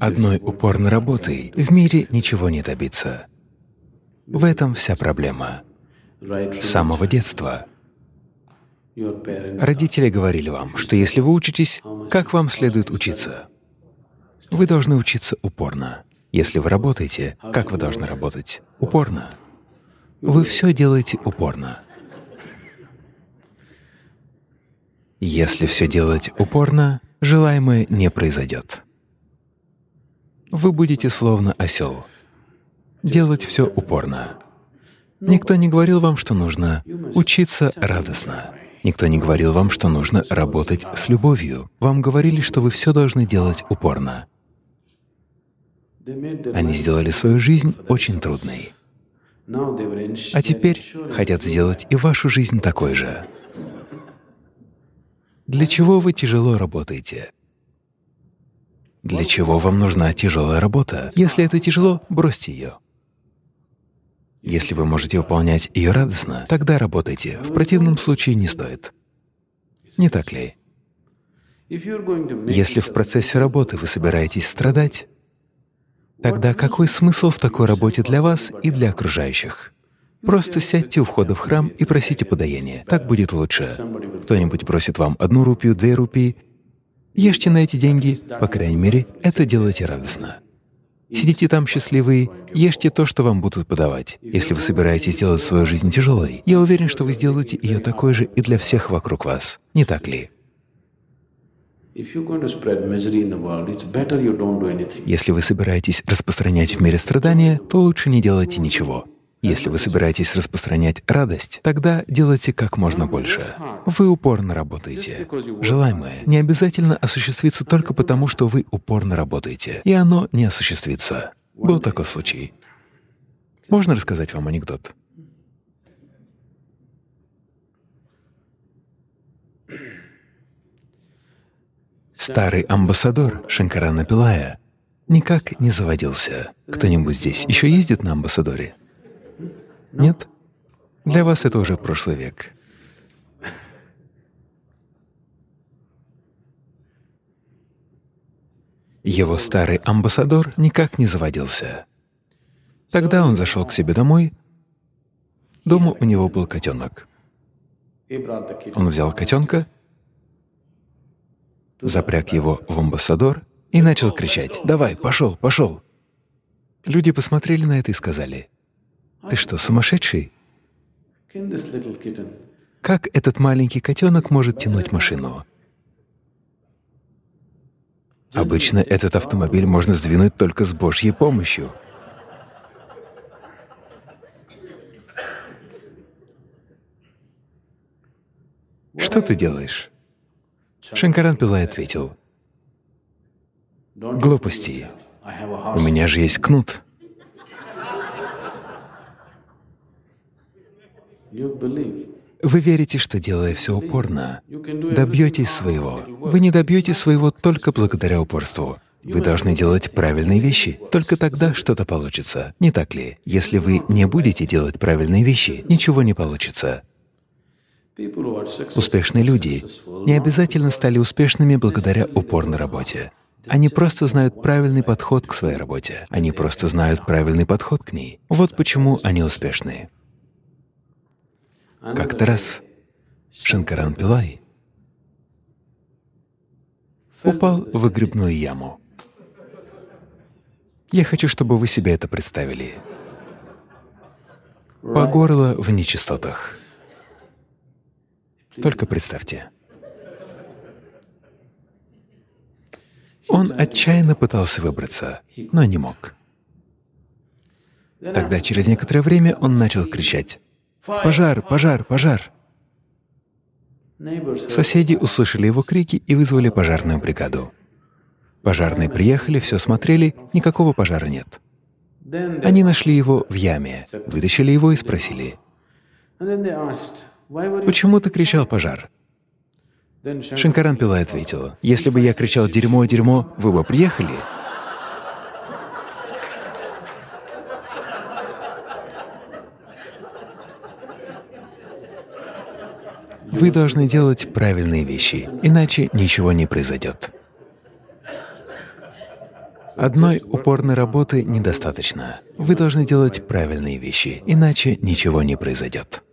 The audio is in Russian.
Одной упорной работой в мире ничего не добиться. В этом вся проблема. С самого детства родители говорили вам, что если вы учитесь, как вам следует учиться? Вы должны учиться упорно. Если вы работаете, как вы должны работать? Упорно. Вы все делаете упорно. Если все делать упорно, желаемое не произойдет. Вы будете словно осел. Делать все упорно. Никто не говорил вам, что нужно учиться радостно. Никто не говорил вам, что нужно работать с любовью. Вам говорили, что вы все должны делать упорно. Они сделали свою жизнь очень трудной. А теперь хотят сделать и вашу жизнь такой же. Для чего вы тяжело работаете? Для чего вам нужна тяжелая работа? Если это тяжело, бросьте ее. Если вы можете выполнять ее радостно, тогда работайте. В противном случае не стоит. Не так ли? Если в процессе работы вы собираетесь страдать, тогда какой смысл в такой работе для вас и для окружающих? Просто сядьте у входа в храм и просите подаяния. Так будет лучше. Кто-нибудь просит вам одну рупию, две рупии. Ешьте на эти деньги, по крайней мере, это делайте радостно. Сидите там счастливые, ешьте то, что вам будут подавать. Если вы собираетесь сделать свою жизнь тяжелой, я уверен, что вы сделаете ее такой же и для всех вокруг вас. Не так ли? Если вы собираетесь распространять в мире страдания, то лучше не делайте ничего. Если вы собираетесь распространять радость, тогда делайте как можно больше. Вы упорно работаете. Желаемое не обязательно осуществится только потому, что вы упорно работаете, и оно не осуществится. Был такой случай. Можно рассказать вам анекдот? Старый амбассадор Шанкарана Пилая никак не заводился. Кто-нибудь здесь еще ездит на амбассадоре? Нет? Для вас это уже прошлый век. Его старый амбассадор никак не заводился. Тогда он зашел к себе домой. Дома у него был котенок. Он взял котенка, запряг его в амбассадор и начал кричать «Давай, пошел, пошел!». Люди посмотрели на это и сказали ты что, сумасшедший? Как этот маленький котенок может тянуть машину? Обычно этот автомобиль можно сдвинуть только с Божьей помощью. Что ты делаешь? Шанкаран Пилай ответил. Глупости. У меня же есть кнут. Вы верите, что делая все упорно, добьетесь своего. Вы не добьетесь своего только благодаря упорству. Вы должны делать правильные вещи, только тогда что-то получится. Не так ли? Если вы не будете делать правильные вещи, ничего не получится. Успешные люди не обязательно стали успешными благодаря упорной работе. Они просто знают правильный подход к своей работе. Они просто знают правильный подход к ней. Вот почему они успешны. Как-то раз Шанкаран Пилай упал в выгребную яму. Я хочу, чтобы вы себе это представили. По горло в нечистотах. Только представьте. Он отчаянно пытался выбраться, но не мог. Тогда через некоторое время он начал кричать Пожар, пожар, пожар. Соседи услышали его крики и вызвали пожарную бригаду. Пожарные приехали, все смотрели, никакого пожара нет. Они нашли его в яме, вытащили его и спросили, «Почему ты кричал «пожар»?» Шанкаран Пилай ответил, «Если бы я кричал «дерьмо, дерьмо», вы бы приехали?» Вы должны делать правильные вещи, иначе ничего не произойдет. Одной упорной работы недостаточно. Вы должны делать правильные вещи, иначе ничего не произойдет.